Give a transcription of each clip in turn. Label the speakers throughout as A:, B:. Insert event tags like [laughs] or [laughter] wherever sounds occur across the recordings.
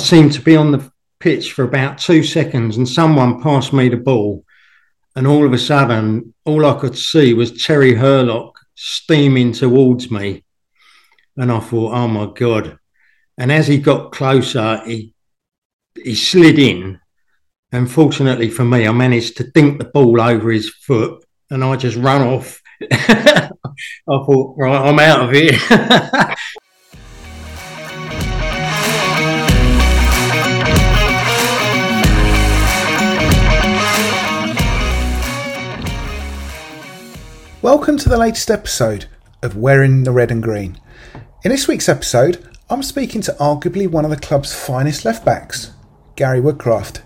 A: seemed to be on the pitch for about two seconds, and someone passed me the ball, and all of a sudden, all I could see was Terry Hurlock steaming towards me, and I thought, "Oh my god!" And as he got closer, he he slid in, and fortunately for me, I managed to dink the ball over his foot, and I just ran off. [laughs] I thought, right, I'm out of here. [laughs]
B: Welcome to the latest episode of Wearing the Red and Green. In this week's episode, I'm speaking to arguably one of the club's finest left backs, Gary Woodcraft.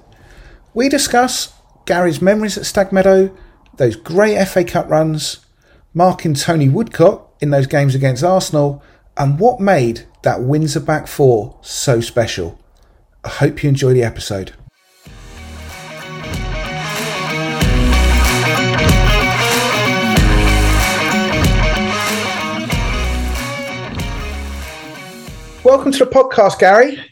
B: We discuss Gary's memories at Stag Meadow, those great FA Cup runs, marking Tony Woodcock in those games against Arsenal, and what made that Windsor back four so special. I hope you enjoy the episode. Welcome to the podcast, Gary.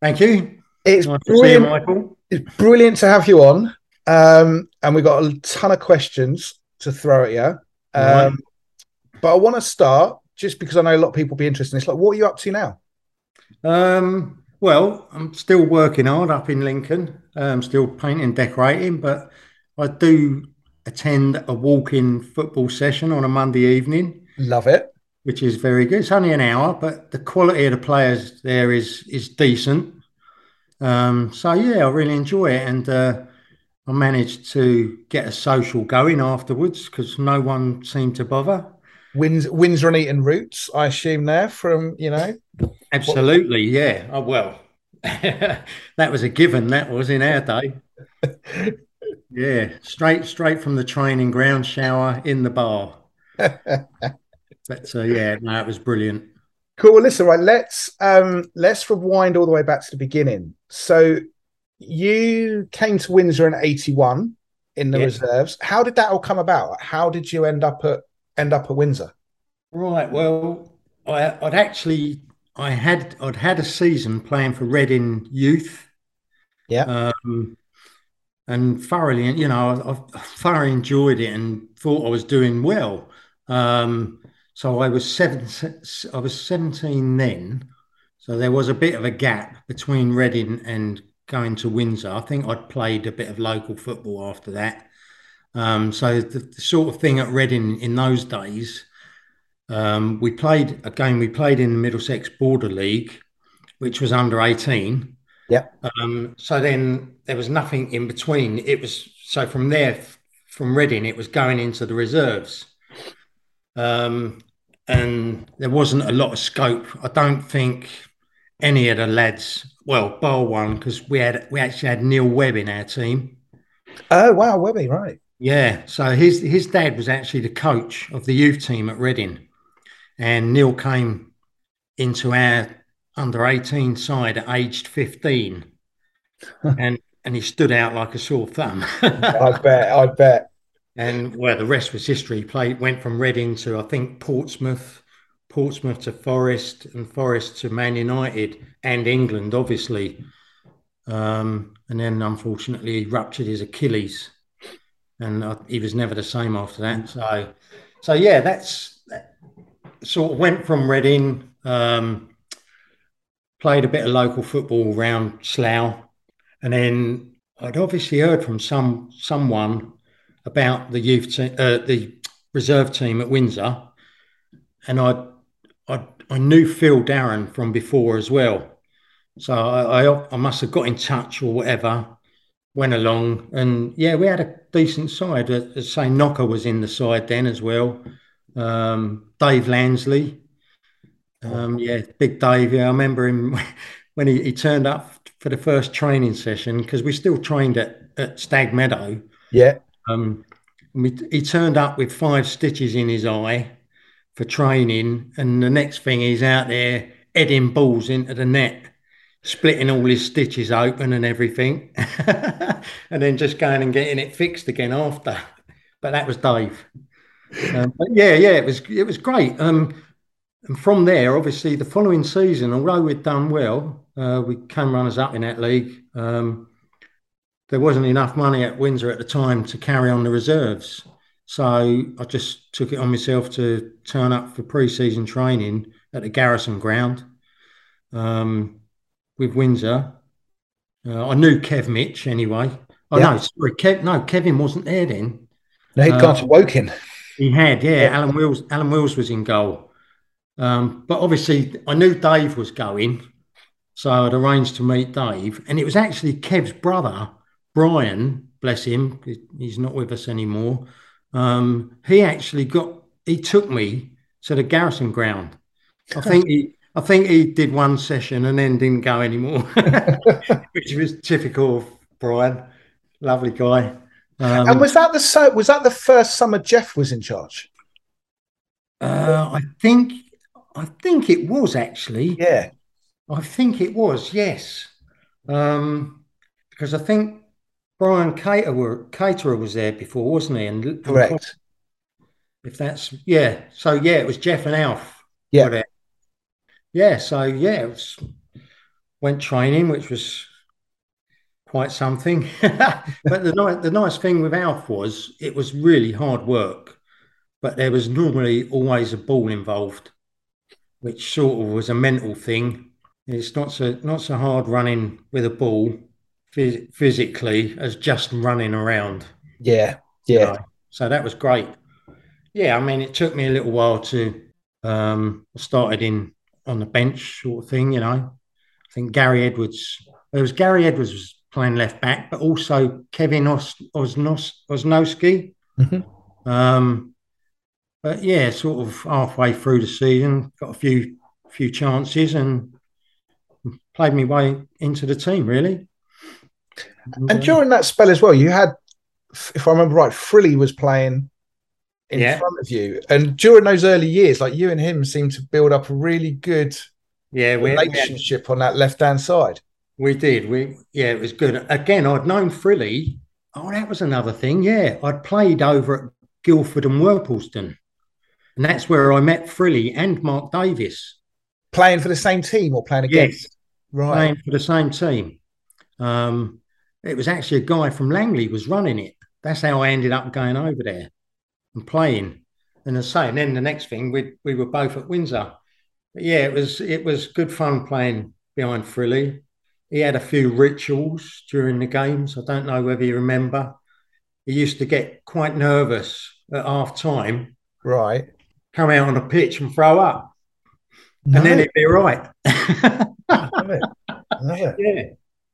A: Thank you.
B: It's
A: Nice see you,
B: brilliant.
A: Michael.
B: It's brilliant to have you on. Um, and we've got a ton of questions to throw at you. Um,
A: Right.
B: But I want to start just because I know a lot of people will be interested in this. Like, what are you up to now?
A: Um, well, I'm still working hard up in Lincoln. Um, still painting decorating, but I do attend a walk-in football session on a Monday evening,
B: Love it.
A: Which is very good. It's only an hour, but the quality of the players there is is decent. Um, so yeah, I really enjoy it, and uh, I managed to get a social going afterwards because no one seemed to bother.
B: Winds, Windsor and roots, I assume, there from, you know.
A: Absolutely, yeah. Oh well, [laughs] that was a given. That was in our day. [laughs] Yeah, straight straight from the training ground, shower in the bar. [laughs] But uh, yeah, no, it was brilliant.
B: Cool. Well, listen, right. Let's um let's rewind all the way back to the beginning. So you came to Windsor in '81 in the
A: Yeah.
B: reserves. How did that all come about? How did you end up at end up at Windsor?
A: Right. Well, I, I'd actually I had I'd had a season playing for Reading Youth.
B: Yeah.
A: Um, and thoroughly, you know, I, I thoroughly enjoyed it and thought I was doing well. Um, so I was seven, I was 17 then. So there was a bit of a gap between Reading and going to Windsor. I think I'd played a bit of local football after that. Um, so the, the sort of thing at Reading in those days, um, we played a game we played in the Middlesex Border League, which was under 18.
B: Yeah.
A: Um, so then there was nothing in between. It was so from there, from Reading, it was going into the reserves. Um, and there wasn't a lot of scope. I don't think any of the lads, well, bar one, because we had we actually had Neil Webb in our team.
B: Oh wow, Webby, right.
A: Yeah, so his his dad was actually the coach of the youth team at Reading, and Neil came into our under eighteen side at aged fifteen, [laughs] and and he stood out like a sore thumb.
B: I bet, I bet.
A: And well, the rest was history. He played went from Reading to I think Portsmouth, Portsmouth to Forest, and Forest to Man United and England, obviously. Um, and then unfortunately he ruptured his Achilles, and uh, he was never the same after that. So, so yeah, that's that sort of went from Reading. Um, played a bit of local football around Slough, and then I'd obviously heard from some someone about the youth team, uh, the reserve team at Windsor, and I, I, I knew Phil Darren from before as well. So I, I, I must have got in touch or whatever. Went along, and yeah, we had a decent side. Uh, say Knocker was in the side then as well. Um, Dave Lansley, um, yeah, Big Dave. Yeah, I remember him [laughs] when he, he turned up for the first training session because we still trained at, at Stag Meadow.
B: Yeah.
A: Um, he turned up with five stitches in his eye for training, and the next thing he's out there heading balls into the net, splitting all his stitches open and everything, [laughs] and then just going and getting it fixed again after. But that was Dave. Um, yeah, yeah, it was it was great. Um, and from there, obviously, the following season, although we'd done well, Uh, we came runners up in that league. Um, there wasn't enough money at Windsor at the time to carry on the reserves. So I just took it on myself to turn up for pre-season training at the Garrison ground um, with Windsor. Uh, I knew Kev Mitch anyway. Oh yeah. no, sorry, Kev, no, Kevin wasn't there then.
B: No, he'd gone to Woking.
A: He had, yeah. yeah. Alan Wills, Alan Wills was in goal. Um, but obviously, I knew Dave was going, so I'd arranged to meet Dave, and it was actually Kev's brother, Brian. Bless him, he's not with us anymore. Um, he actually got, he took me to the Garrison ground. I [laughs] think he, I think he did one session and then didn't go anymore, [laughs] which was typical of Brian. Lovely guy.
B: Um, and was that the was that the first summer Jeff was in charge?
A: Uh, I think I think it was actually.
B: Yeah,
A: I think it was. Yes, um, because I think Brian Caterer, Caterer was there before, wasn't he? And
B: correct.
A: If that's yeah, so yeah, it was Jeff and Alf.
B: Yeah,
A: yeah. So yeah, it was, went training, which was quite something. [laughs] but the nice, the nice thing with Alf was it was really hard work, but there was normally always a ball involved, which sort of was a mental thing. It's not so not so hard running with a ball phys- physically as just running around.
B: Yeah, yeah. You know?
A: So that was great. Yeah, I mean, it took me a little while to. Um, started in on the bench sort of thing, you know. I think Gary Edwards. It was Gary Edwards was playing left back, but also Kevin Os- Osnos- Osnowski. Mm-hmm. Um, but yeah, sort of halfway through the season, got a few few chances and played my way into the team really.
B: And, during that spell as well, you had, if I remember right, Frilly was playing in yeah. front of you, and during those early years, like you and him seemed to build up a really good
A: yeah
B: relationship on that left hand side.
A: We did. We yeah, it was good. Again, I'd known Frilly. Oh, that was another thing. Yeah, I'd played over at Guildford and Worplesdon, and that's where I met Frilly and Mark Davis.
B: Playing for the same team or playing against? Yes,
A: right. Playing for the same team. Um, it was actually a guy from Langley was running it. That's how I ended up going over there and playing. And I say, and then the next thing we we were both at Windsor. But yeah, it was it was good fun playing behind Frilly he had a few rituals during the games. I don't know whether you remember. He used to get quite nervous at half time.
B: Right.
A: Come out on the pitch and throw up. No. And then it'd be right. Love it. Love it. [laughs] Yeah.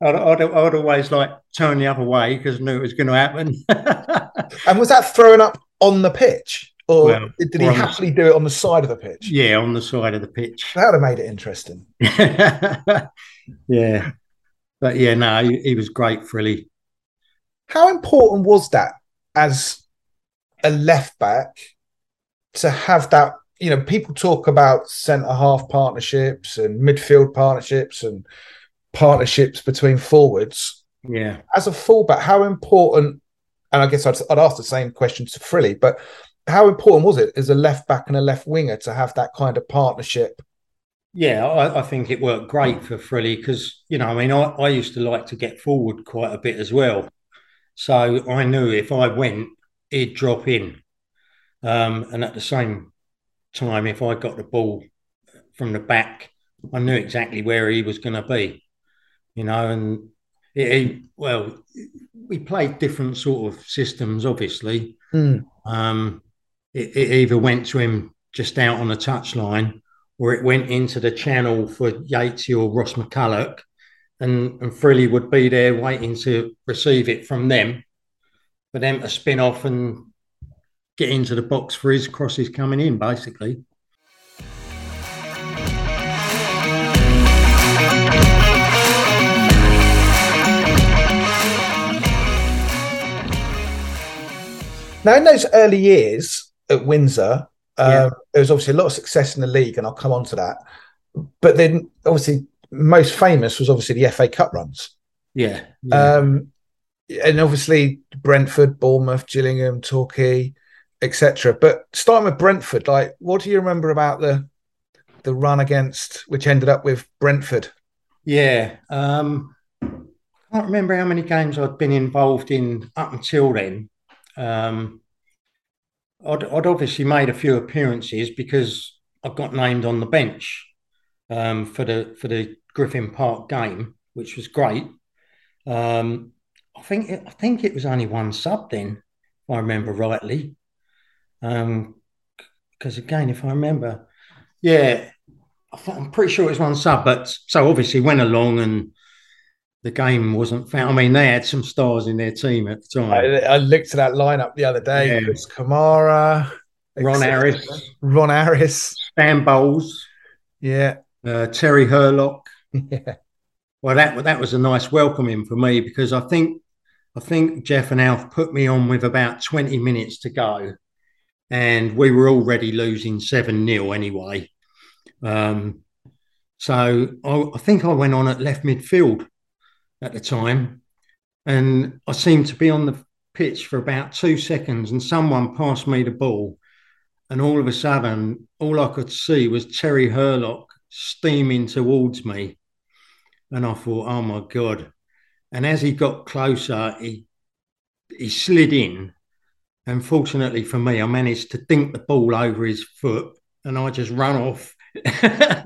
A: I'd, I'd, I'd, always like turn the other way because I knew it was going to happen. [laughs]
B: and was that throwing up on the pitch? Or well, did he happily the, do it on the side of the pitch?
A: Yeah, on the side of the pitch.
B: That would have made it interesting. [laughs]
A: yeah. But yeah, no, he, he was great, Frilly.
B: How important was that as a left back to have that? You know, people talk about centre half partnerships and midfield partnerships and partnerships between forwards.
A: Yeah.
B: As a fullback, how important? And I guess I'd, I'd ask the same question to Frilly, but how important was it as a left back and a left winger to have that kind of partnership
A: yeah, I, I, think it worked great for Frilly because, you know, I mean, I, I used to like to get forward quite a bit as well. So I knew if I went, he'd drop in. Um, and at the same time, if I got the ball from the back, I knew exactly where he was going to be, you know, and he, well, we played different sort of systems, obviously. Mm. Um, it, it either went to him just out on the touchline or it went into the channel for Yatesy or Ross McCulloch, and, and Frilly would be there waiting to receive it from them, for them to spin off and get into the box for his crosses coming in, basically.
B: Now, in those early years at Windsor, yeah. Um, there was obviously a lot of success in the league, and I'll come on to that. But then, obviously, most famous was obviously the FA Cup runs.
A: Yeah.
B: yeah. Um, and obviously Brentford, Bournemouth, Gillingham, Torquay, etc. But starting with Brentford, like, what do you remember about the the run against, which ended up with Brentford?
A: Yeah. Um, I can't remember how many games I'd been involved in up until then. Um, I'd, I'd obviously made a few appearances because I got named on the bench um, for the for the Griffin Park game, which was great. Um, I think it, I think it was only one sub then, if I remember rightly. Because um, again, if I remember, yeah, I'm pretty sure it was one sub. But so obviously went along and the game wasn't found. I mean, they had some stars in their team at the time.
B: I, I looked at that lineup the other day. Yeah. It was Kamara,
A: Ron Harris,
B: Ron Harris,
A: Stan Bowles,
B: yeah,
A: uh, Terry Hurlock. [laughs] Yeah. Well, that that was a nice welcoming for me because I think I think Jeff and Alf put me on with about 20 minutes to go. And we were already losing 7 0 anyway. Um, so I, I, think I went on at left midfield at the time. And I seemed to be on the pitch for about two seconds, and someone passed me the ball. And all of a sudden, all I could see was Terry Hurlock steaming towards me. And I thought, oh my God, and as he got closer, he he slid in. And fortunately for me, I managed to dink the ball over his foot and I just ran off. [laughs] I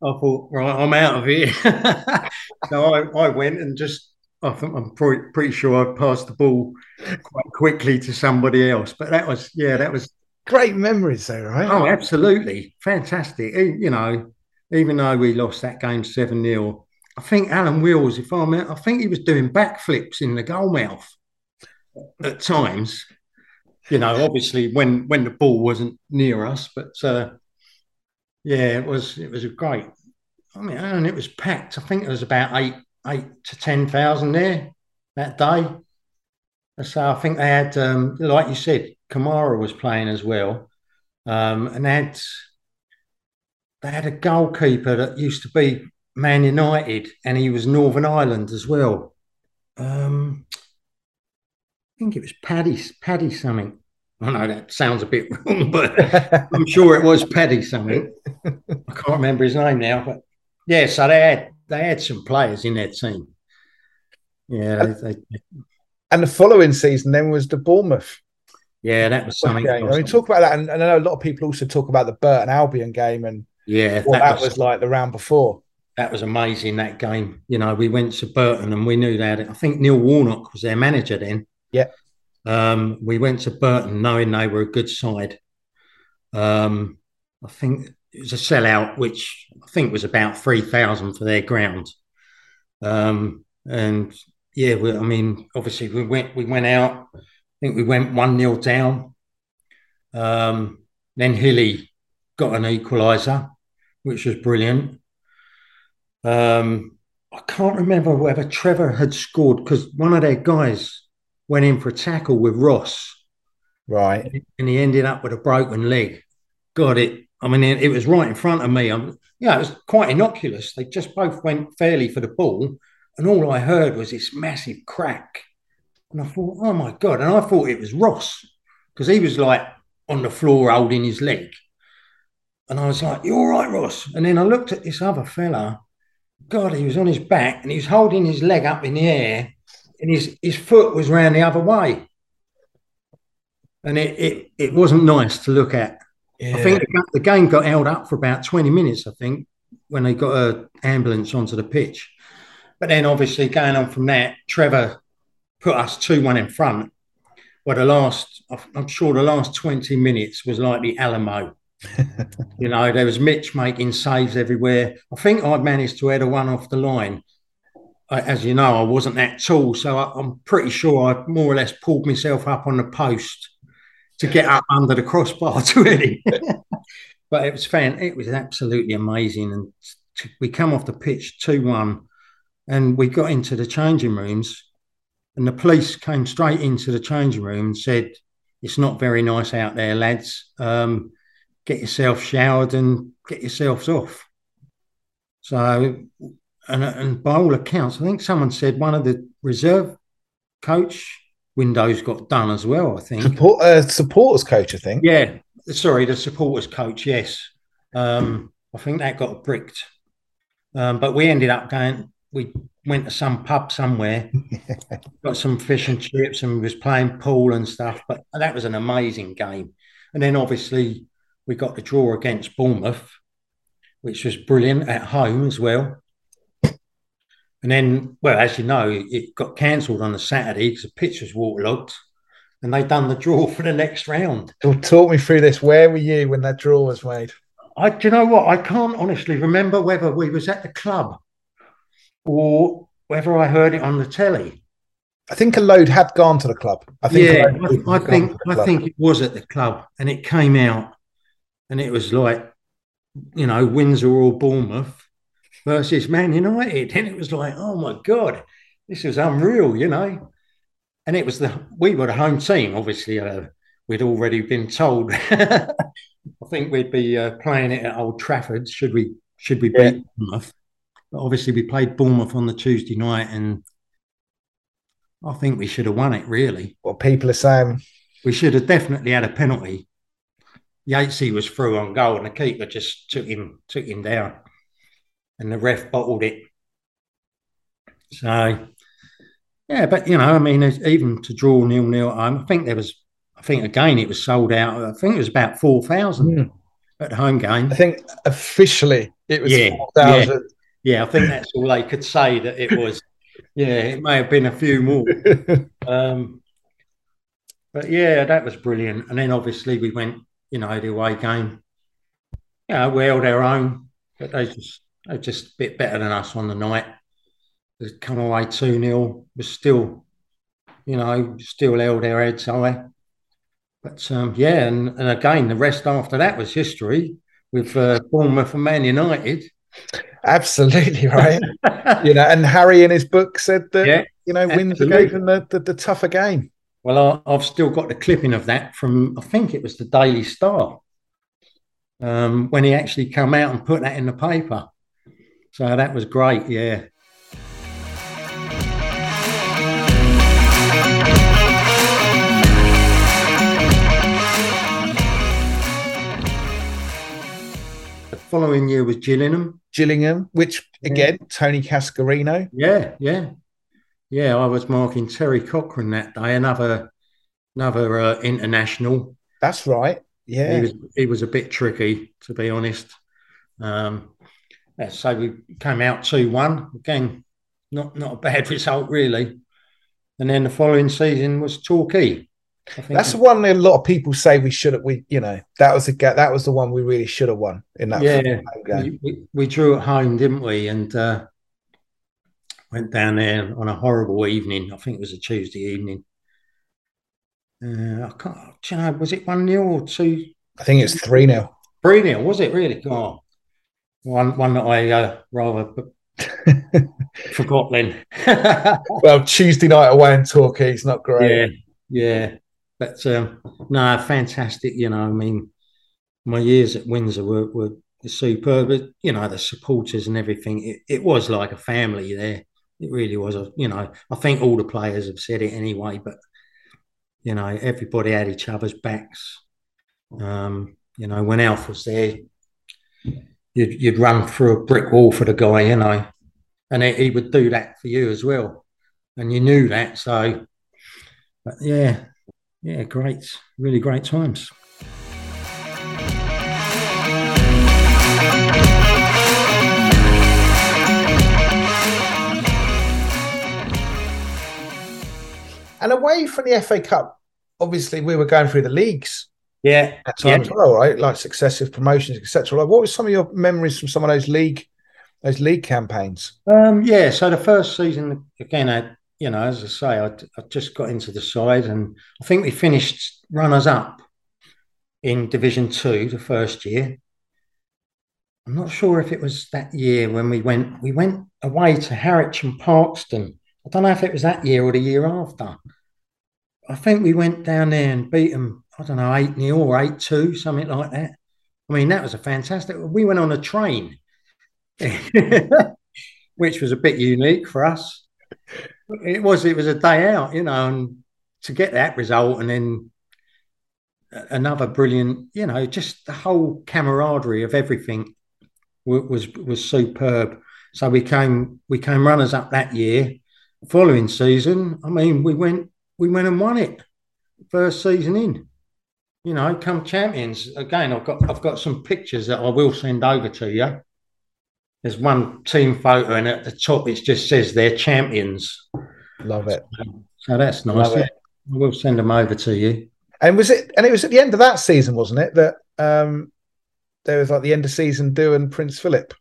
A: thought, right, I'm out of here. [laughs] so I, I went and just, I think I'm pretty, pretty sure I passed the ball quite quickly to somebody else. But that was, yeah, that was
B: great memories, though, right?
A: Oh, absolutely. Fantastic. You know, even though we lost that game 7 0, I think Alan Wills, if I'm, out, I think he was doing backflips in the goal mouth at times. You know, obviously when when the ball wasn't near us, but uh, yeah, it was it was a great. I mean, and it was packed. I think it was about eight eight to ten thousand there that day. So I think they had, um, like you said, Kamara was playing as well, um, and they had they had a goalkeeper that used to be Man United, and he was Northern Ireland as well. Um, I think it was Paddy, Paddy something. I know that sounds a bit [laughs] wrong, but I'm sure it was Paddy something. I can't remember his name now, but yeah. So they had they had some players in that team. Yeah, they, they,
B: and the following season then was the Bournemouth.
A: Yeah, that was something.
B: I mean, talk about that, and, and I know a lot of people also talk about the Burton Albion game, and
A: yeah,
B: what that, that was, was like the round before
A: that was amazing that game. You know, we went to Burton and we knew that. I think Neil Warnock was their manager then.
B: Yeah.
A: Um, we went to Burton knowing they were a good side. Um, I think it was a sellout, which I think was about three thousand for their ground. Um, and yeah, we, I mean, obviously we went we went out. I think we went one 0 down. Um, then Hilly got an equaliser, which was brilliant. Um, I can't remember whether Trevor had scored because one of their guys went in for a tackle with Ross.
B: Right.
A: And he ended up with a broken leg. Got it. I mean, it, it was right in front of me. I'm, yeah, it was quite innocuous. They just both went fairly for the ball. And all I heard was this massive crack. And I thought, oh my God. And I thought it was Ross because he was like on the floor holding his leg. And I was like, you're all right, Ross? And then I looked at this other fella God, he was on his back and he was holding his leg up in the air and his, his foot was round the other way. And it, it, it wasn't nice to look at. Yeah. I think the game got held up for about 20 minutes, I think, when they got an ambulance onto the pitch. But then obviously going on from that, Trevor put us 2 1 in front. Well, the last, I'm sure the last 20 minutes was like the Alamo. [laughs] you know, there was Mitch making saves everywhere. I think I'd managed to head a one off the line. As you know, I wasn't that tall, so I, am pretty sure I more or less pulled myself up on the post to get up under the crossbar [laughs] to it. [laughs] but it was fan. It was absolutely amazing, and t- we come off the pitch two one, and we got into the changing rooms, and the police came straight into the changing room and said, "It's not very nice out there, lads." Um, get yourself showered and get yourselves off. So, and, and by all accounts, I think someone said one of the reserve coach windows got done as well. I think
B: Support, uh, supporters coach. I think.
A: Yeah, sorry, the supporters coach. Yes, um, I think that got bricked. Um, but we ended up going. We went to some pub somewhere, [laughs] got some fish and chips, and was playing pool and stuff. But that was an amazing game. And then obviously we got the draw against Bournemouth, which was brilliant at home as well. And then, well, as you know, it got cancelled on a Saturday because the pitch was waterlogged, and they done the draw for the next round.
B: Well, talk me through this. Where were you when that draw was made?
A: I, do you know what? I can't honestly remember whether we was at the club or whether I heard it on the telly.
B: I think a load had gone to the club. I think.
A: Yeah, I, I think I think it was at the club, and it came out, and it was like, you know, Windsor or Bournemouth versus Man United, and it was like, oh my god, this is unreal, you know. And it was the we were the home team. Obviously, uh, we'd already been told. [laughs] I think we'd be uh, playing it at Old Trafford. Should we? Should we beat yeah. Bournemouth? But obviously, we played Bournemouth on the Tuesday night, and I think we should have won it, really.
B: What people are saying.
A: We should have definitely had a penalty. Yatesy was through on goal, and the keeper just took him took him down, and the ref bottled it. So, yeah, but you know, I mean, even to draw nil nil, I think there was, I think again it was sold out. I think it was about four thousand mm. at home game.
B: I think officially it was yeah, four thousand.
A: Yeah. yeah, I think that's all they could say that it was. Yeah, it may have been a few more. [laughs] um, but yeah, that was brilliant. And then obviously we went, you know, the away game. Yeah, we held our own, but they just they just a bit better than us on the night. They come away 2 0, was still, you know, still held their heads high. But um, yeah, and, and again, the rest after that was history with uh, Bournemouth and Man United.
B: Absolutely [laughs] right. [laughs] you know, and Harry in his book said that yeah, you know Windsor gave the, the, tougher game.
A: Well, I, have still got the clipping of that from I think it was the Daily Star um, when he actually came out and put that in the paper. So that was great. Yeah. The following year was Gillingham.
B: Gillingham, which again, yeah. Tony Cascarino.
A: Yeah, yeah, yeah. I was marking Terry Cochrane that day, another another uh, international.
B: That's right. Yeah,
A: he was he was a bit tricky to be honest. Um, so we came out two one again. Not not a bad [laughs] result really. And then the following season was Torquay.
B: That's the one that a lot of people say we should have. We, you know, that was the that was the one we really should have won in that.
A: Yeah, we, we, we, drew at home, didn't we? And uh, went down there on a horrible evening. I think it was a Tuesday evening. Uh, I can't. You know, was it one 0 or two?
B: I think it's three 0
A: Three 0 Was it really? Oh, one one that I uh, rather [laughs] forgot then. [laughs]
B: well, Tuesday night away in Torquay is not great.
A: Yeah, yeah. But um, no, fantastic. You know, I mean, my years at Windsor were, were superb. But, you know, the supporters and everything. It, it was like a family there. It really was. A, you know, I think all the players have said it anyway. But you know, everybody had each other's backs. Um, you know, when Alf was there, you'd, you'd run through a brick wall for the guy, you know, and he, he would do that for you as well. And you knew that. So, yeah, yeah, great, really great times.
B: And away from the FA Cup, obviously we were going through the leagues.
A: Yeah,
B: at times yeah. well, right? Like successive promotions, etc. Like, what were some of your memories from some of those league, those league campaigns?
A: Um, yeah, so the first season again, I you know, as I say, I, I just got into the side, and I think we finished runners up in Division Two the first year. I'm not sure if it was that year when we went we went away to Harwich and Parkeston. I don't know if it was that year or the year after. I think we went down there and beat them. I don't know, eight 0 or eight two, something like that. I mean, that was a fantastic. We went on a train, [laughs] which was a bit unique for us it was it was a day out, you know, and to get that result and then another brilliant, you know, just the whole camaraderie of everything was was superb. So we came we came runners up that year. Following season, I mean, we went we went and won it first season in. You know, come champions again. I've got I've got some pictures that I will send over to you. There's one team photo, and at the top it just says they're champions.
B: Love it.
A: So that's nice. I will send them over to you.
B: And was it? And it was at the end of that season, wasn't it? That um, there was like the end of season do and Prince Philip.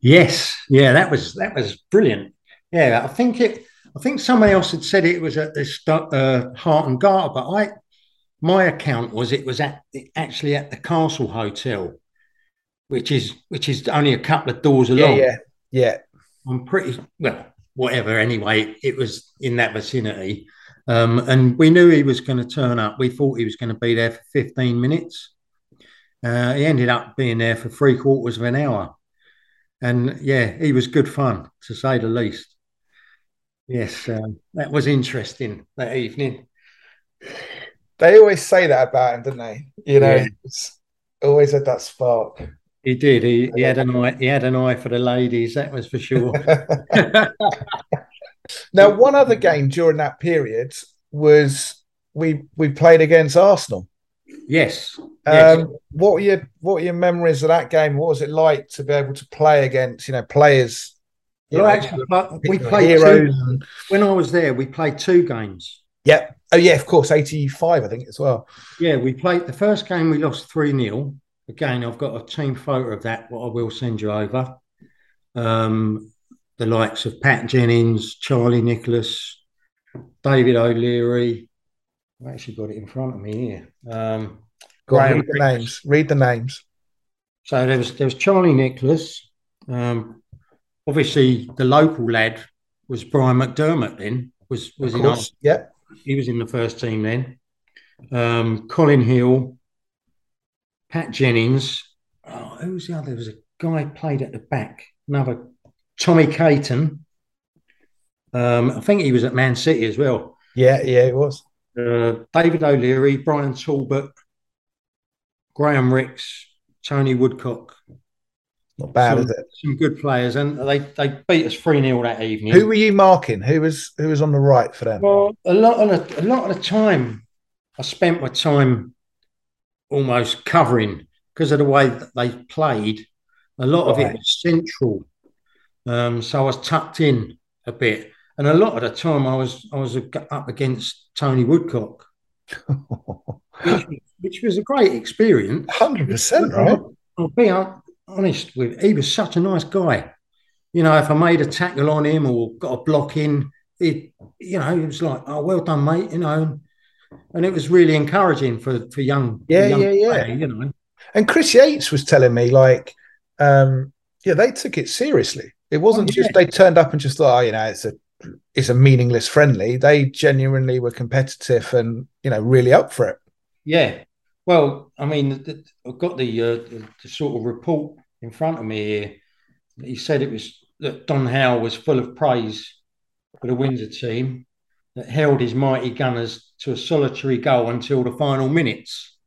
A: Yes, yeah, that was that was brilliant. Yeah, I think it. I think somebody else had said it was at this uh, Harte and Garter, but I, my account was it was at actually at the Castle Hotel, which is which is only a couple of doors along.
B: Yeah, yeah, yeah.
A: I'm pretty well, whatever. Anyway, it was in that vicinity, um, and we knew he was going to turn up. We thought he was going to be there for 15 minutes. Uh, he ended up being there for three quarters of an hour, and yeah, he was good fun to say the least. Yes, um, that was interesting that evening.
B: They always say that about him, don't they? You know, yeah. always had that spark.
A: He did. He, he had an eye. He had an eye for the ladies. That was for sure. [laughs]
B: now, one other game during that period was we we played against Arsenal.
A: Yes.
B: Um, What were your What were your memories of that game? What was it like to be able to play against you know players?
A: You well, know, actually, we played. Two, when I was there, we played two games.
B: Yeah. Oh yeah, of course, eighty five, I think as well.
A: Yeah, we played the first game. We lost three 0 Again, I've got a team photo of that. What I will send you over. Um, the likes of Pat Jennings, Charlie Nicholas, David O'Leary. I've actually got it in front of me here. Um,
B: read the names. Read the names.
A: So there was there was Charlie Nicholas. Um, obviously, the local lad was Brian McDermott. Then was was
B: in our, yeah
A: he was in the first team then. Um, Colin Hill, Pat Jennings. Oh, who was the other? There was a guy played at the back. Another Tommy Caton. Um, I think he was at Man City as well.
B: Yeah, yeah, he was.
A: Uh, David O'Leary, Brian Talbot, Graham Rix, Tony Woodcock.
B: Not bad,
A: some,
B: is it?
A: Some good players, and they, they beat us three 0 that evening.
B: Who were you marking? Who was who was on the right for them?
A: Well, a lot of the, a lot of the time, I spent my time almost covering because of the way that they played. A lot right. of it was central, um, so I was tucked in a bit, and a lot of the time I was I was up against Tony Woodcock, [laughs] which, which, was a great experience.
B: Hundred percent, right?
A: I'll be honest with. He was such a nice guy. You know, if I made a tackle on him or got a block in, it you know, it was like, oh, well done, mate. You know, and it was really encouraging for for young,
B: yeah,
A: young
B: yeah, yeah.
A: Player, you know.
B: And Chris Yates was telling me like, um, yeah, they took it seriously. It wasn't oh, yeah. just they turned up and just thought, oh, you know, it's a it's a meaningless friendly. They genuinely were competitive and you know really up for it.
A: Yeah. Well, I mean, I've got the, uh, the, sort of report in front of me here. He said it was that Don Howe was full of praise for the Windsor team that held his mighty Gunners to a solitary goal until the final minutes.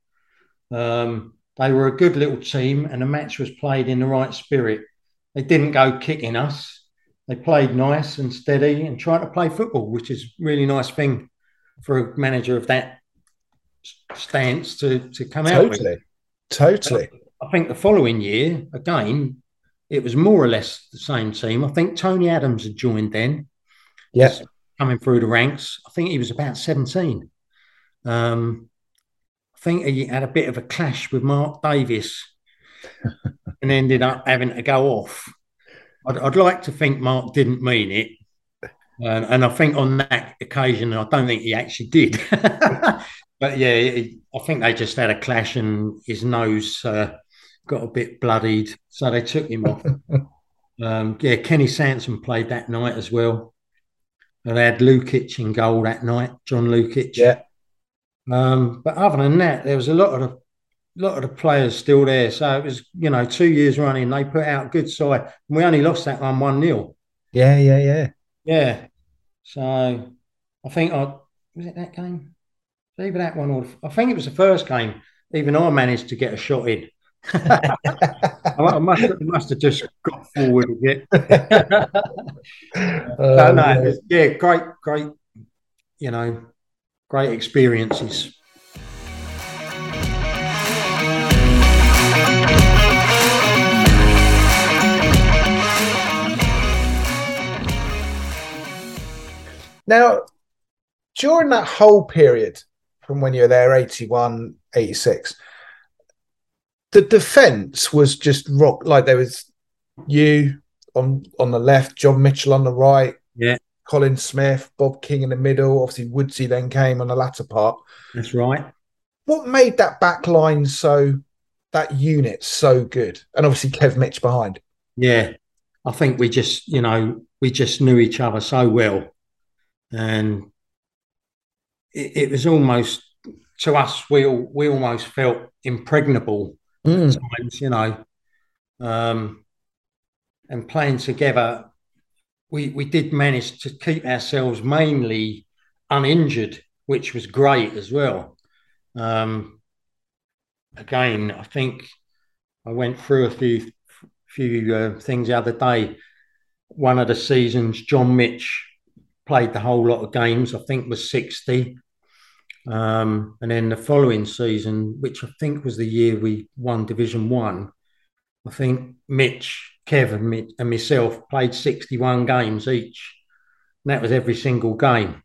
A: Um, they were a good little team, and the match was played in the right spirit. They didn't go kicking us. They played nice and steady and tried to play football, which is really nice thing for a manager of that stance to, to come
B: totally.
A: out with.
B: Totally.
A: I think the following year, again, it was more or less the same team. I think Tony Adams had joined then.
B: Yes
A: coming through the ranks. I think he was about 17. Um, I think he had a bit of a clash with Mark Davis [laughs] and ended up having to go off. I'd, I'd like to think Mark didn't mean it. And, and, I think on that occasion, I don't think he actually did. [laughs] but yeah, it, I think they just had a clash and his nose uh, got a bit bloodied. So they took him off. [laughs] um, yeah, Kenny Sansom played that night as well. And they had Lukic in goal that night, John Lukic.
B: Yeah.
A: Um, but other than that, there was a lot of the lot of the players still there. So it was, you know, two years running, they put out a good side. And we only lost that one 1 0.
B: Yeah, yeah, yeah.
A: Yeah. So I think I was it that game? Either that one or I think it was the first game. Even I managed to get a shot in. [laughs] I, must, I must have just got forward a bit. [laughs] uh, no, no, yeah, great, great, you know, great experiences.
B: Now, during that whole period from when you were there, 81, 86, the defense was just rock. Like there was you on on the left, John Mitchell on the right,
A: yeah,
B: Colin Smith, Bob King in the middle. Obviously, Woodsy then came on the latter part.
A: That's right.
B: What made that back line so that unit so good? And obviously Kev Mitch behind.
A: Yeah. I think we just, you know, we just knew each other so well and it, it, was almost to us we all, we almost felt impregnable mm. times, you know. Um, and playing together, we we did manage to keep ourselves mainly uninjured, which was great as well. Um, again, I think I went through a few few uh, things the other day. One of the seasons, John Mitch played the whole lot of games. I think was sixty. Um, and then the following season, which I think was the year we won Division One, I think Mitch, Kevin, and myself played 61 games each. And that was every single game.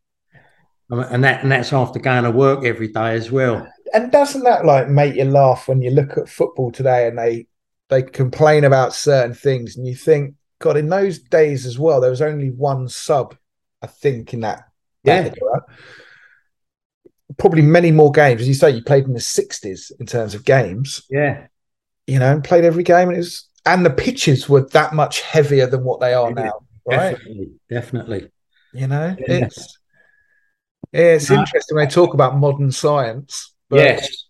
A: And that and that's after going to work every day as well.
B: And doesn't that like make you laugh when you look at football today and they they complain about certain things and you think, God, in those days as well, there was only one sub, I think, in that,
A: yeah. era
B: probably many more games. As you say, you played in the 60s in terms of games.
A: Yeah.
B: You know, and played every game. And it was, and the pitches were that much heavier than what they are yeah, now. Right.
A: Definitely. Definitely.
B: You know, yeah. it's, it's no. interesting when they talk about modern science.
A: But... Yes.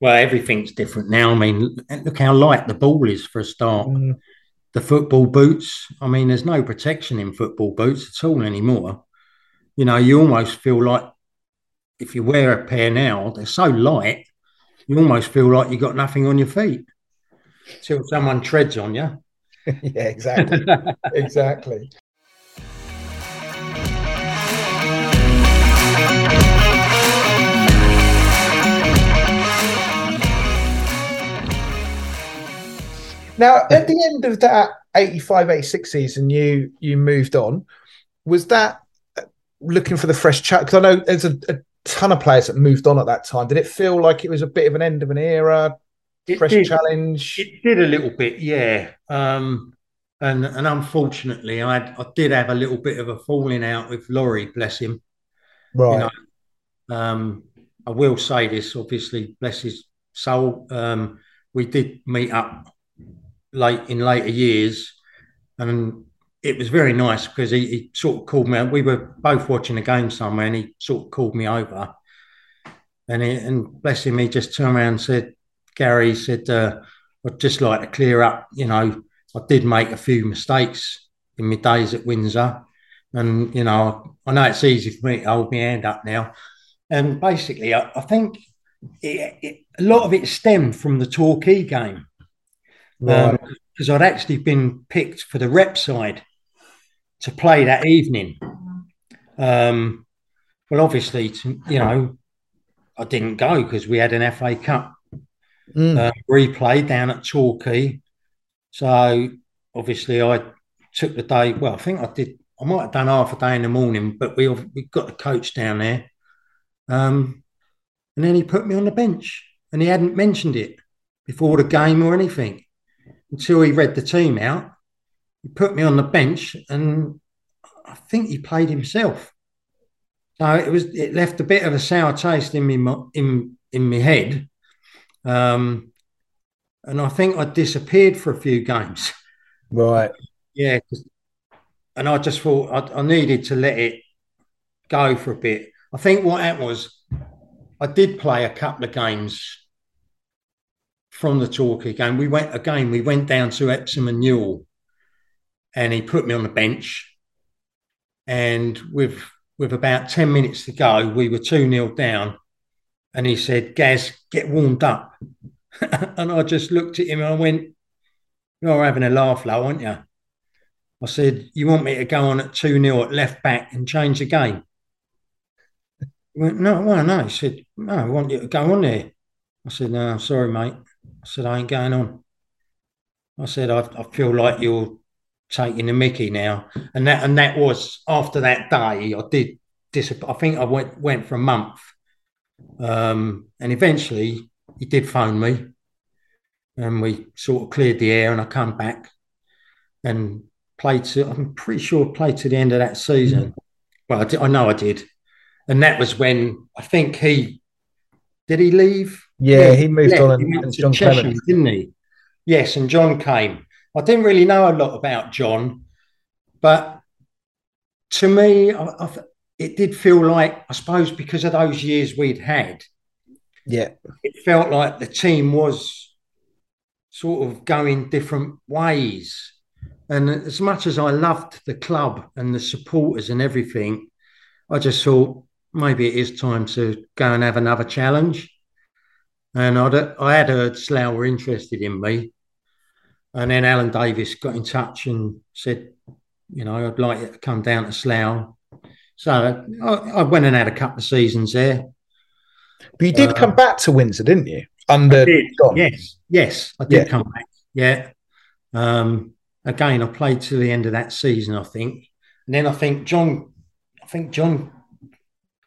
A: Well, everything's different now. I mean, look how light the ball is for a start. Mm. The football boots. I mean, there's no protection in football boots at all anymore. You know, you almost feel like if you wear a pair now, they're so light, you almost feel like you've got nothing on your feet till someone treads on you. [laughs]
B: yeah, exactly. [laughs] exactly. Now, at the end of that 85 86 season, you you moved on. Was that looking for the fresh chat? Because I know there's a, a, ton of players that moved on at that time. Did it feel like it was a bit of an end of an era? It fresh did. challenge?
A: It did a little bit, yeah. Um, and and unfortunately, I I did have a little bit of a falling out with Laurie, bless him.
B: Right. You
A: know, um, I will say this, obviously, bless his soul. Um, we did meet up late in later years, and it was very nice because he, he, sort of called me. Out. We were both watching a game somewhere, and he sort of called me over. And he, and bless him, he just turned around and said, "Gary," said, uh, "I'd just like to clear up. You know, I did make a few mistakes in my days at Windsor, and you know, I know it's easy for me to hold my hand up now. And basically, I, I think it, it, a lot of it stemmed from the Torquay game." Right. because um, I'd actually been picked for the rep side to play that evening. Um, well, obviously, to, you know, I didn't go because we had an FA Cup mm. uh, replay down at Torquay. So obviously, I took the day. Well, I think I did. I might have done half a day in the morning, but we we got the coach down there, um, and then he put me on the bench, and he hadn't mentioned it before the game or anything until he read the team out he put me on the bench, and I think he played himself. So it was it left a bit of a sour taste in me in in my head, um, and I think I disappeared for a few games. [laughs]
B: Right.
A: Yeah, and I just thought I, I needed to let it go for a bit. I think what happened was I did play a couple of games from the Torquay game. We went again. We went down to Epsom and Ewell, and he put me on the bench. And with with about 10 minutes to go, we were 2 0 down. And he said, Gaz, get warmed up. [laughs] and I just looked at him and I went, You're having a laugh, low, aren't you? I said, You want me to go on at 2 0 at left back and change the game? He went, No, well, no. He said, No, I want you to go on there. I said, No, I'm sorry, mate. I said, I ain't going on. I said, I, I feel like you're taking the Mickey now. And that and that was after that day, I did disappoint. I think I went went for a month. Um, and eventually he did phone me and we sort of cleared the air and I come back and played to, I'm pretty sure played to the end of that season. Mm. Well, I, did, I know I did. And that was when I think he, did he leave?
B: Yeah, yeah he moved on and, and John Cheshire,
A: didn't he? Yes, and John came. I didn't really know a lot about John, but to me, I, I, it did feel like, I suppose, because of those years we'd had,
B: yeah,
A: it felt like the team was sort of going different ways. And as much as I loved the club and the supporters and everything, I just thought maybe it is time to go and have another challenge. And I'd, I had heard Slough were interested in me. And then Alan Davis got in touch and said, you know, I'd like you to come down to Slough. So I, I went and had a couple of seasons there.
B: But you did uh, come back to Windsor, didn't you? Under
A: Yes, yes, I did yeah. come back. Yeah. Um, again, I played to the end of that season, I think. And then I think John, I think John,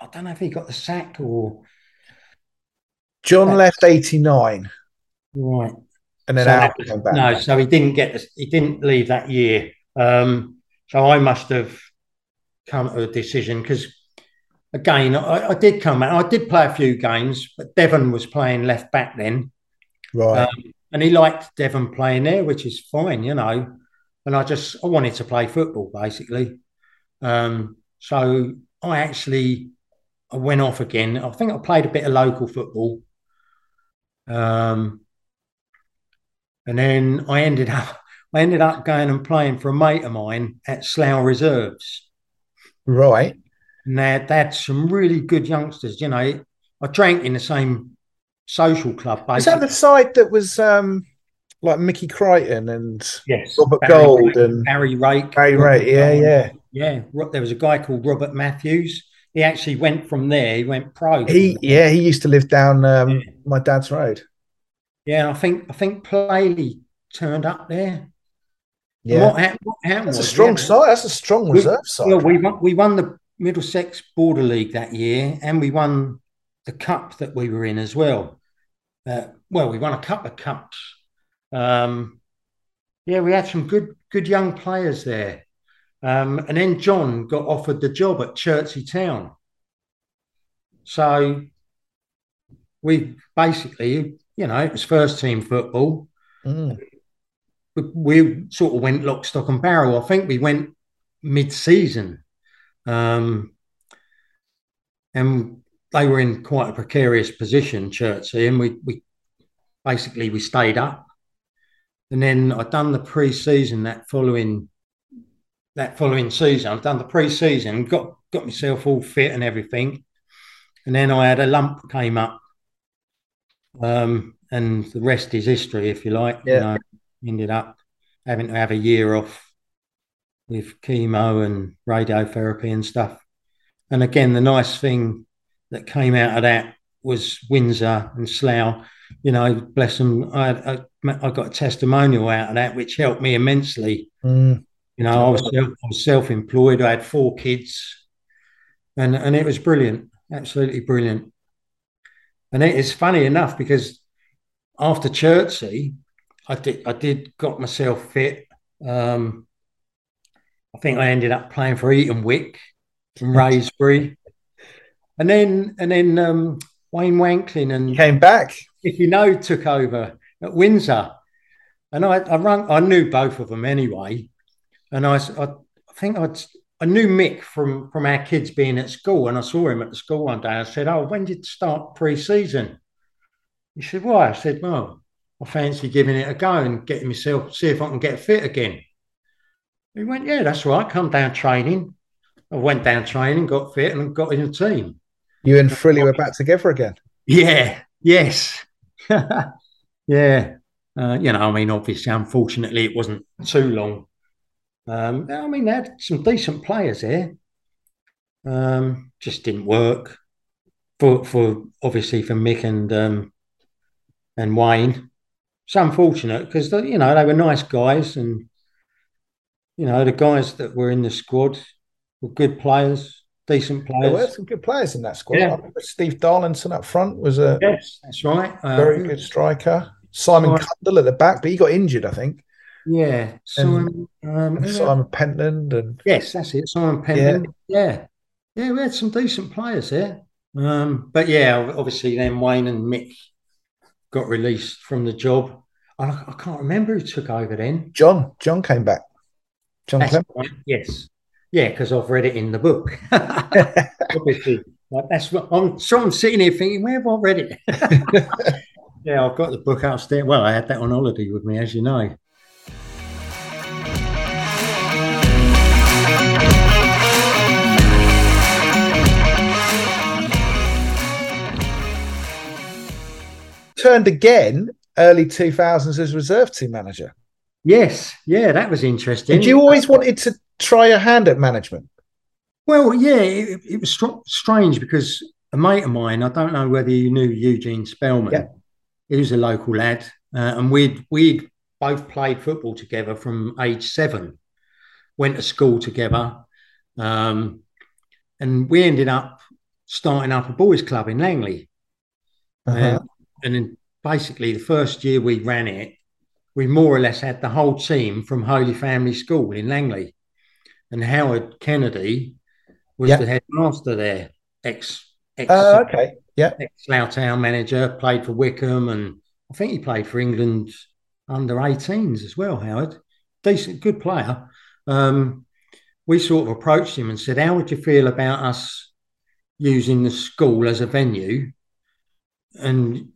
A: I don't know if he got the sack or.
B: John left 89.
A: Right.
B: And then so came back.
A: No, so he didn't get, the, he didn't leave that year. Um, so I must have come to a decision because again, I, I, did come out. I did play a few games, but Devon was playing left back then,
B: right? Um,
A: and he liked Devon playing there, which is fine, you know. And I just I wanted to play football basically. Um, so I actually I went off again. I think I played a bit of local football. Um, and then I ended up I ended up going and playing for a mate of mine at Slough Reserves.
B: Right.
A: And they had, they had some really good youngsters. You know, I drank in the same social club.
B: Basically. Is that the side that was um, like Mickey Crichton and
A: yes,
B: Robert Barry Gold Rake, and
A: Harry Rake?
B: Harry Rake, yeah, Gold. yeah,
A: yeah. There was a guy called Robert Matthews. He actually went from there. He went pro.
B: He yeah, he used to live down um, yeah. my dad's road.
A: Yeah, I think I think Playley turned up there.
B: Yeah, what, happened, what happened that's was, a strong yeah, side. That's a strong reserve we, side.
A: Well, we won, we won the Middlesex Border League that year, and we won the cup that we were in as well. Uh, well, we won a couple of cups. Um, yeah, we had some good good young players there. Um, and then John got offered the job at Chertsey Town. So we basically, you know, it was first team football.
B: Mm.
A: We, we, sort of went lock, stock, and barrel. I think we went mid season. Um, and they were in quite a precarious position, Chertsey, and we, we basically we stayed up. And then I'd done the pre-season that following that following season. I've done the pre-season, got got myself all fit and everything. And then I had a lump came up. Um, and the rest is history, if you like.
B: Yeah. You know,
A: ended up having to have a year off with chemo and radiotherapy and stuff. And again, the nice thing that came out of that was Windsor and Slough. You know, bless them. I, I, I got a testimonial out of that, which helped me immensely.
B: Mm.
A: You know, I was, self, I was self-employed. I had four kids, and and it was brilliant, absolutely brilliant. And it is funny enough because after Chertsey, I did I did got myself fit. Um, I think I ended up playing for Eton Wick from Wraysbury. And then and then um, Wayne Wanklin and
B: came back.
A: If you know, took over at Windsor, and I I, run, I knew both of them anyway, and I, I, think I'd I knew Mick from from our kids being at school, and I saw him at the school one day. I said, "Oh, when did you start pre-season?" He said, "Why?" I said, "Well, I fancy giving it a go and getting myself see if I can get fit again." He went, "Yeah, that's right. Come down training." I went down training, got fit, and got in a team.
B: You and Frilly were back together again.
A: Yeah. Yes. [laughs] Yeah, uh, you know, I mean, obviously, unfortunately, it wasn't too long. Um, I mean, they had some decent players here. Um, just didn't work for for obviously for Mick and um, and Wayne. It's unfortunate because you know they were nice guys, and you know the guys that were in the squad were good players, decent players.
B: There were some good players in that squad. Yeah. Steve Darlington up front was a
A: yes, that's right,
B: uh, very good striker. Simon right. Cundle at the back, but he got injured, I think.
A: Yeah,
B: Simon, um, Simon Pentland and
A: yes, that's it, Simon Pentland. Yeah. yeah, yeah, we had some decent players there. Um, but yeah, obviously then Wayne and Mick got released from the job. I, I can't remember who took over then.
B: John. John came back.
A: John right. Yes. Yeah, because I've read it in the book. [laughs] obviously, like that's what I'm. So I'm sitting here thinking, where have I read it? [laughs] [laughs] yeah, I've got the book upstairs. Well, I had that on holiday with me, as you know.
B: Turned again early 2000s as reserve team manager.
A: Yes, yeah, that was interesting.
B: Did you always wanted to try your hand at management?
A: Well, yeah, it, it was str- strange because a mate of mine, I don't know whether you knew Eugene Spellman. Yeah. He was a local lad, uh, and we'd we'd both played football together from age seven. Went to school together, um, and we ended up starting up a boys' club in Langley. Uh-huh. And basically the first year we ran it, we more or less had the whole team from Holy Family School in Langley, and Howard Kennedy was yep. the headmaster there, ex ex
B: uh, okay, yeah,
A: ex Slough Town manager, played for Wycombe, and I think he played for England under 18s as well. Howard, decent, good player. Um, we sort of approached him and said, "How would you feel about us using the school as a venue?" And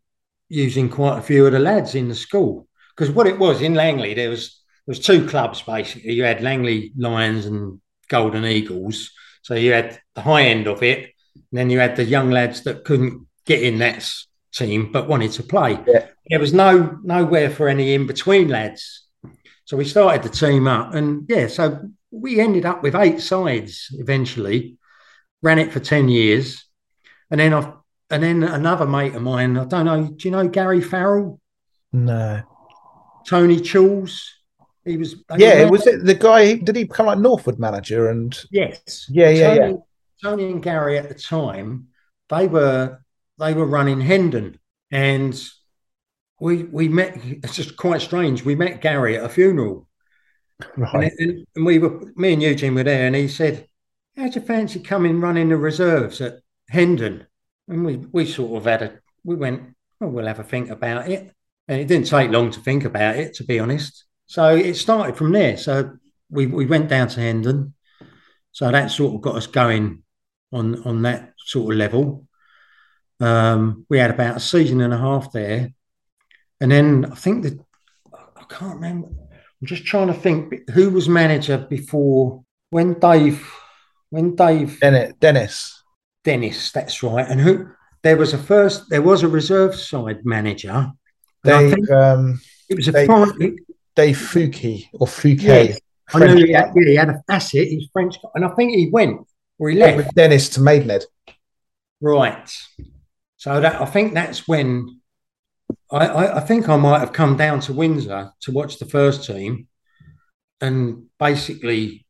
A: using quite a few of the lads in the school because what it was in Langley there was there was two clubs basically. You had Langley Lions and Golden Eagles. So you had the high end of it, and then you had the young lads that couldn't get in that team but wanted to play. Yeah. There was no nowhere for any in between lads. So we started the team up, and yeah, so we ended up with eight sides eventually. Ran it for ten years, and then I and then another mate of mine, I don't know, do you know Gary Farrell?
B: No.
A: Tony Choules. He was
B: Yeah, was it the guy did he become like Northwood manager and
A: Yes.
B: Yeah, yeah,
A: Tony,
B: yeah.
A: Tony and Gary at the time, they were they were running Hendon and we we met it's just quite strange. We met Gary at a funeral.
B: Right.
A: And, and we were me and Eugene were there and he said, How'd you fancy coming running the reserves at Hendon? And we, we sort of had a, we went, well, we'll have a think about it. And it didn't take long to think about it, to be honest. So it started from there. So we, we went down to Hendon. So that sort of got us going on, on that sort of level. Um, we had about a season and a half there. And then I think that, I can't remember. I'm just trying to think who was manager before when Dave, when Dave.
B: Dennis.
A: Dennis, that's right. And who there was a first, there was a reserve side manager.
B: They, um,
A: it was a Dave, foreign,
B: Dave Fouquet or Fouquet.
A: Yeah, I know he had, yeah, he had a facet. He's French, and I think he went or he left
B: with Dennis to Maidenhead.
A: Right. So that I think that's when I, I, I think I might have come down to Windsor to watch the first team, and basically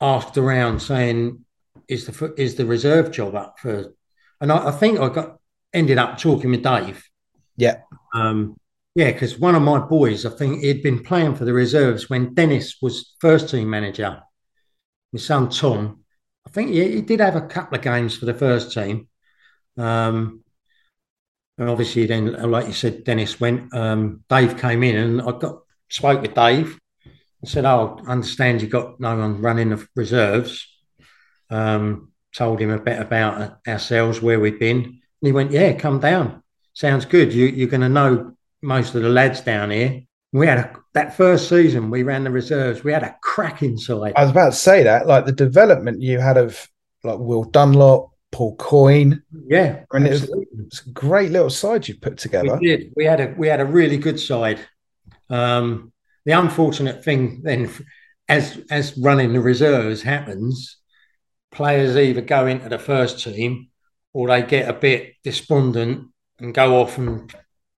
A: asked around saying, is the is the reserve job up for? And I, I think I got ended up talking with Dave.
B: Yeah.
A: Um, yeah, because one of my boys, I think he'd been playing for the reserves when Dennis was first team manager. My son Tom, I think he, he did have a couple of games for the first team. Um, and obviously, then, like you said, Dennis went. Um, Dave came in, and I got spoke with Dave. I said, "Oh, I understand you got no one running the reserves." Um, told him a bit about ourselves, where we'd been. And he went, Yeah, come down. Sounds good. You, you're going to know most of the lads down here. We had a, that first season, we ran the reserves. We had a crack inside.
B: I was about to say that, like the development you had of like Will Dunlop, Paul Coyne.
A: Yeah,
B: and it was, it a great little side you put together.
A: We did. We had a we had a really good side. Um, the unfortunate thing then, as as running the reserves happens, players either go into the first team or they get a bit despondent and go off and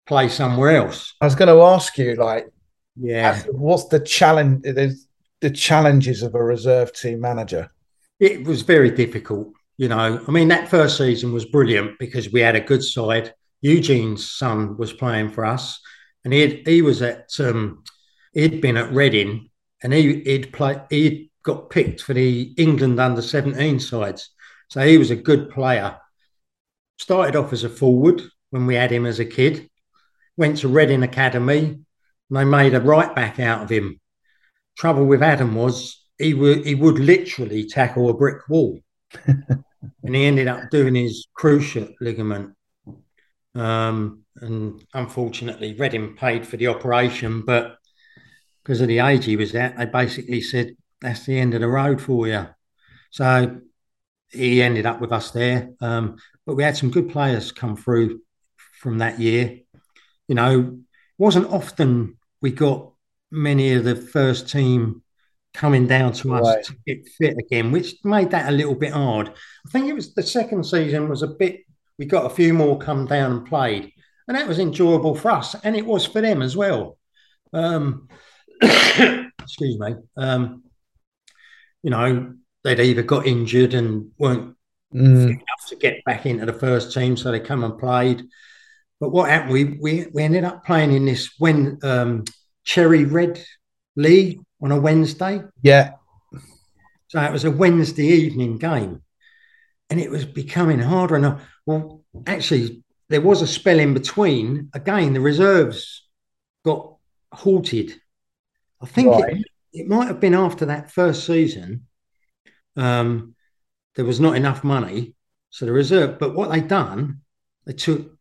A: play somewhere else.
B: I was going to ask you, like,
A: yeah,
B: what's the challenge? The challenges of a reserve team manager.
A: It was very difficult. You know, I mean, that first season was brilliant because we had a good side. Eugene's son was playing for us, and he he was at um, he'd been at Reading, and he he'd play he'd got picked for the England under seventeen sides, so he was a good player. Started off as a forward when we had him as a kid. Went to Reading Academy, and they made a right back out of him. Trouble with Adam was he would he would literally tackle a brick wall. [laughs] and he ended up doing his cruciate ligament. Um, and unfortunately, Reading paid for the operation, but because of the age he was at, they basically said, that's the end of the road for you. So he ended up with us there. Um, but we had some good players come through from that year. You know, it wasn't often we got many of the first team coming down to us right. to get fit again, which made that a little bit hard. I think it was the second season was a bit. We got a few more come down and played, and that was enjoyable for us, and it was for them as well. Um, [coughs] excuse me. Um, you know, they'd either got injured and weren't mm. enough to get back into the first team, so they come and played. But what happened? We we, we ended up playing in this when um, Cherry Red League on a Wednesday.
B: Yeah.
A: So it was a Wednesday evening game. And it was becoming harder and well, actually, there was a spell in between. Again, the reserves got halted. I think right. it, it might have been after that first season. Um, there was not enough money. So the reserve, but what they done, they took,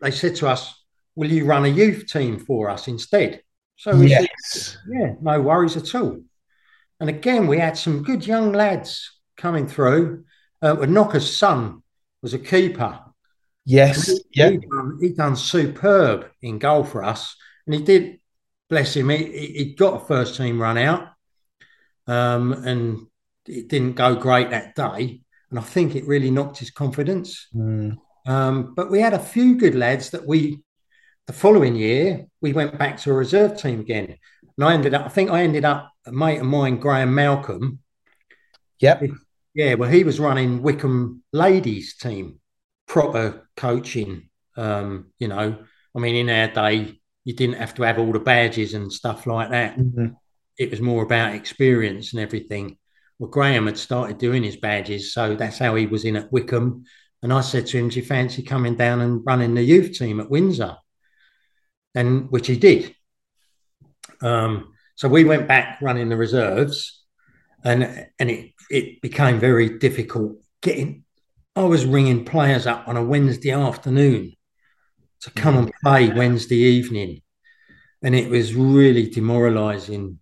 A: they said to us, Will you run a youth team for us instead? So we yes. said, yeah, no worries at all. And again, we had some good young lads coming through. Uh, Knocker's son was a keeper.
B: Yes,
A: he, yeah. He done, he done superb in goal for us, and he did. Bless him, he, he got a first team run out, um, and it didn't go great that day. And I think it really knocked his confidence. Mm. Um, but we had a few good lads that we the following year, we went back to a reserve team again. And I ended up, I think I ended up, a mate of mine, Graham Malcolm.
B: Yep.
A: Yeah, well, he was running Wycombe ladies team, proper coaching. Um, you know, I mean, in our day, you didn't have to have all the badges and stuff like that. Mm-hmm. It was more about experience and everything. Well, Graham had started doing his badges, so that's how he was in at Wycombe. And I said to him, Do you fancy coming down and running the youth team at Windsor? and which he did. Um, so we went back running the reserves, and and it it became very difficult getting. I was ringing players up on a Wednesday afternoon to come and play Wednesday evening, and it was really demoralising,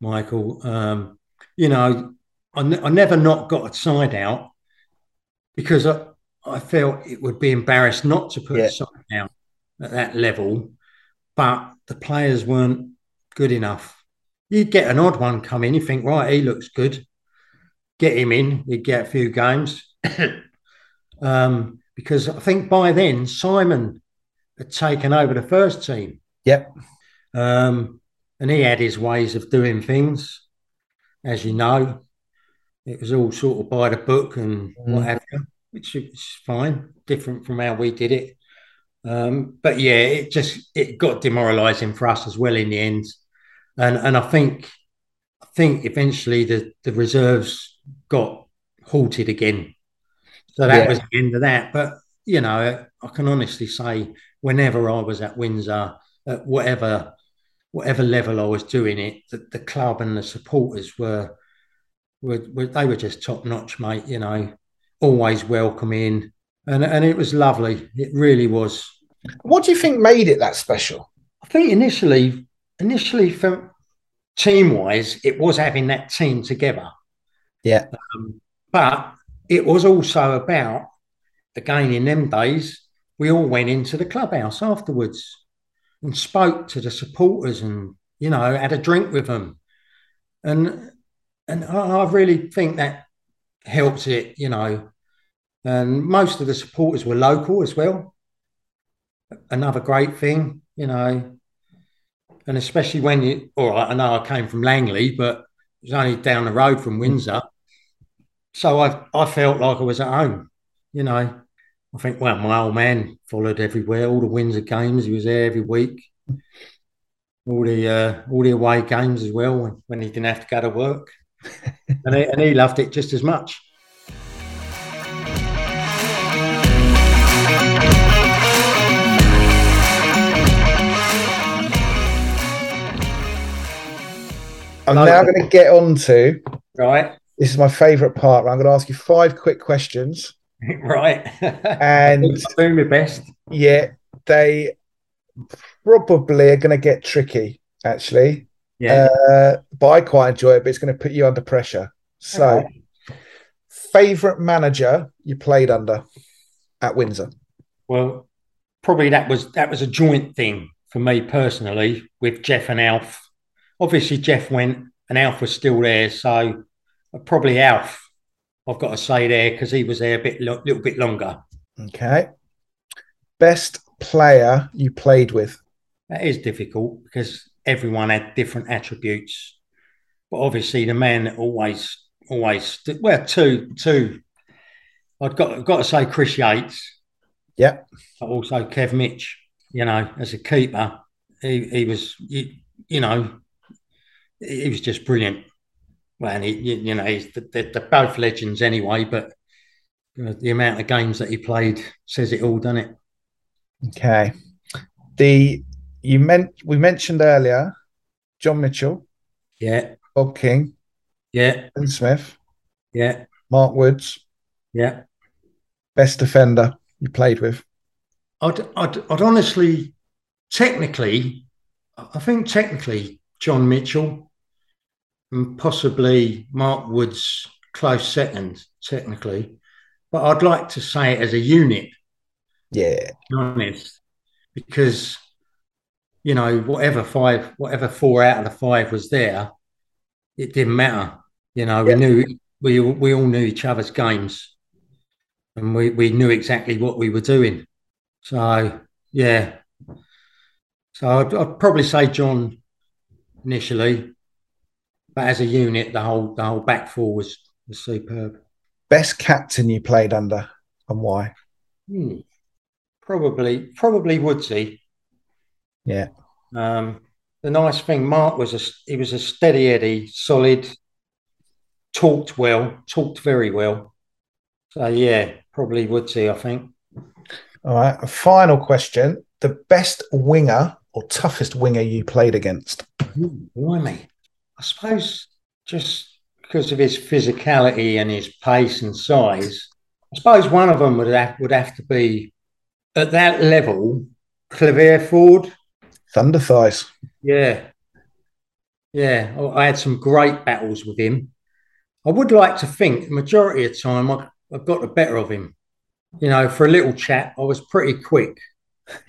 A: Michael. Um, you know, I, n- I never not got a side out because I, I felt it would be embarrassed not to put yeah. a side out at that level but the players weren't good enough. You'd get an odd one come in, you think, right, he looks good. Get him in, you'd get a few games. [coughs] um, because I think by then Simon had taken over the first team.
B: Yep.
A: Um, and he had his ways of doing things, as you know. It was all sort of by the book and mm. what have you, which is fine, different from how we did it. Um, but yeah, it just it got demoralising for us as well in the end, and and I think I think eventually the the reserves got halted again, so that yeah. was the end of that. But you know, I can honestly say, whenever I was at Windsor, at whatever whatever level I was doing it, the, the club and the supporters were, were, were they were just top notch, mate. You know, always welcoming and and it was lovely. It really was.
B: What do you think made it that special?
A: I think initially, initially from team wise, it was having that team together.
B: Yeah.
A: Um, but it was also about again in them days, we all went into the clubhouse afterwards and spoke to the supporters and you know had a drink with them, and and I, really think that helps it, you know. And most of the supporters were local as well. Another great thing, you know, and especially when you, or I know I came from Langley, but it was only down the road from Windsor. So I, I felt like I was at home, you know. I think, well, my old man followed everywhere, all the Windsor games. He was there every week, all the uh, all the away games as well when, when he didn't have to go to work, [laughs] and he, and he loved it just as much.
B: I'm now going to get on to
A: right.
B: This is my favourite part. I'm going to ask you five quick questions. [laughs]
A: right.
B: And
A: I'm doing my best.
B: Yeah, they probably are going to get tricky, actually.
A: Yeah.
B: Uh, but I quite enjoy it, but it's going to put you under pressure. So,
A: Okay.
B: favourite manager you played under at Windsor?
A: Well, probably that was that was a joint thing for me personally with Jeff and Alf. Obviously, Jeff went and Alf was still there, so probably Alf. I've got to say there because he was there a bit, lo- little bit longer.
B: Okay. Best player you played with?
A: That is difficult because everyone had different attributes. But obviously, the man that always, always, well, two, two. I've got, I've got to say Chris Yates,
B: Yeah.
A: but also Kev Mitch. You know, as a keeper, he, he was, you, you know, he was just brilliant. Well, and he, you, know, they're both legends anyway. But the amount of games that he played says it all, doesn't it?
B: Okay. The you meant we mentioned earlier John Mitchell,
A: Yeah,
B: Bob King,
A: yeah,
B: Ben Smith,
A: yeah,
B: Mark Woods,
A: yeah.
B: best defender you played with.
A: I'd, I'd, I'd honestly, technically, I think technically John Mitchell and possibly Mark Woods close second, technically. But I'd like to say it as a unit,
B: Yeah.
A: be honest, because, you know, whatever five, whatever four out of the five was there, it didn't matter. You know, we knew, we, we all knew each other's games and we, we knew exactly what we were doing. So, yeah. So I'd, I'd probably say John initially, but as a unit, the whole the whole back four was, was superb.
B: Best captain you played under and why?
A: Hmm. Probably probably Woodsy.
B: Yeah.
A: Um, the nice thing, Mark was a he was a steady Eddie, solid, talked well, talked very well. So yeah, probably Woodsy, I think.
B: All right. A final question. The best winger or toughest winger you played against?
A: Ooh, Blimey. I suppose just because of his physicality and his pace and size, I suppose one of them would have, would have to be at that level, Clavier Ford.
B: Thunder thighs.
A: Yeah. Yeah. I had some great battles with him. I would like to think the majority of the time I, I got the better of him. You know, for a little chap, I was pretty quick. [laughs]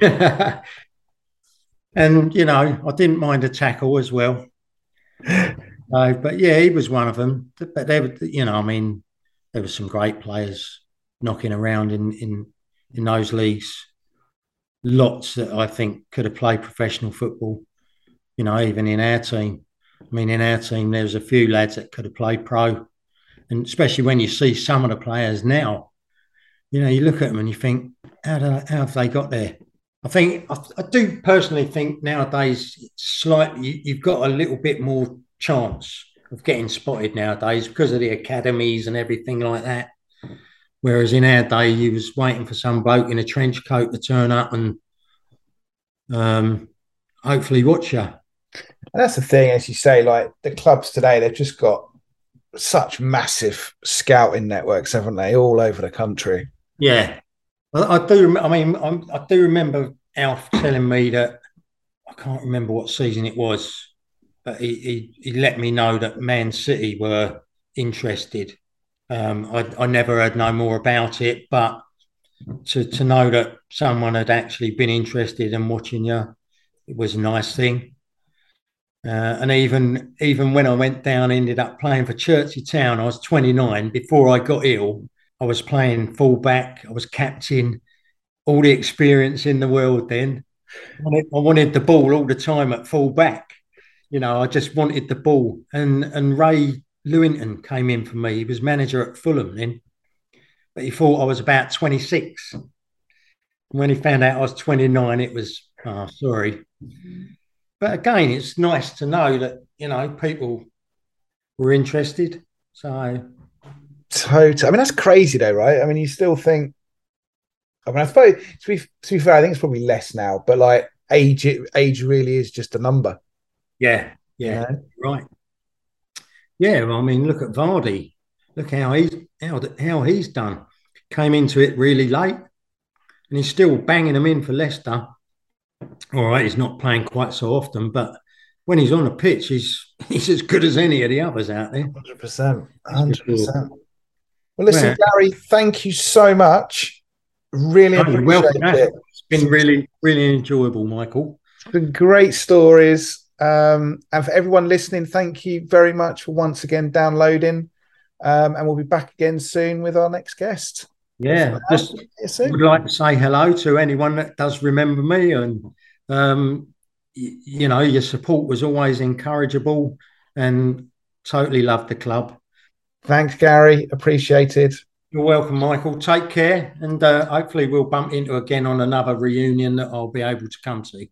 A: and, you know, I didn't mind a tackle as well. Uh, but yeah, he was one of them. But they were, you know, I mean, there were some great players knocking around in in in those leagues. Lots that I think could have played professional football. You know, even in our team. I mean, in our team, there was a few lads that could have played pro, and especially when you see some of the players now, you know, you look at them and you think, how, do, how have they got there? I think I, I do personally think nowadays it's slightly you- you've got a little bit more chance of getting spotted nowadays because of the academies and everything like that. Whereas in our day, you was waiting for some bloke in a trench coat to turn up and um, hopefully watch you.
B: And that's the thing, as you say, like the clubs today, they've just got such massive scouting networks, haven't they, all over the country?
A: Yeah, well, I do. I mean, I'm, I do remember Alf telling me that I can't remember what season it was, but he, he he let me know that Man City were interested, Um, I, I never heard no more about it, but to to know that someone had actually been interested in watching you, it was a nice thing. Uh, and even even when I went down, ended up playing for Chertsey Town. I was 29. Before I got ill, I was playing fullback. I was captain. All the experience in the world. Then I wanted, I wanted the ball all the time at fullback. You know, I just wanted the ball. And and Ray Lewington came in for me. He was manager at Fulham then, but he thought I was about 26. When he found out I was 29, it was oh, sorry. But again, it's nice to know that you know people were interested. So,
B: totally. I mean, that's crazy, though, right? I mean, you still think. I mean, I suppose to be to be fair, I think it's probably less now. But like age, age really is just a number.
A: Yeah, yeah, right. Yeah, well, I mean, look at Vardy. Look how he's how how he's done. Came into it really late, and he's still banging them in for Leicester all right, he's not playing quite so often, but when he's on a pitch, he's [laughs] he's as good as any of the others out there.
B: Hundred percent, hundred percent. Well, listen. Gary, thank you so much. Really appreciate welcome. it.
A: It's been really, really enjoyable, Michael.
B: It's been great stories. Um, and for everyone listening, thank you very much for once again downloading. Um, and we'll be back again soon with our next guest.
A: Yeah, just would like to say hello to anyone that does remember me, and um, y- you know, your support was always encourageable, and totally loved the club.
B: Thanks, Gary. Appreciated.
A: You're welcome, Michael. Take care, and uh, hopefully we'll bump into again on another reunion that I'll be able to come to.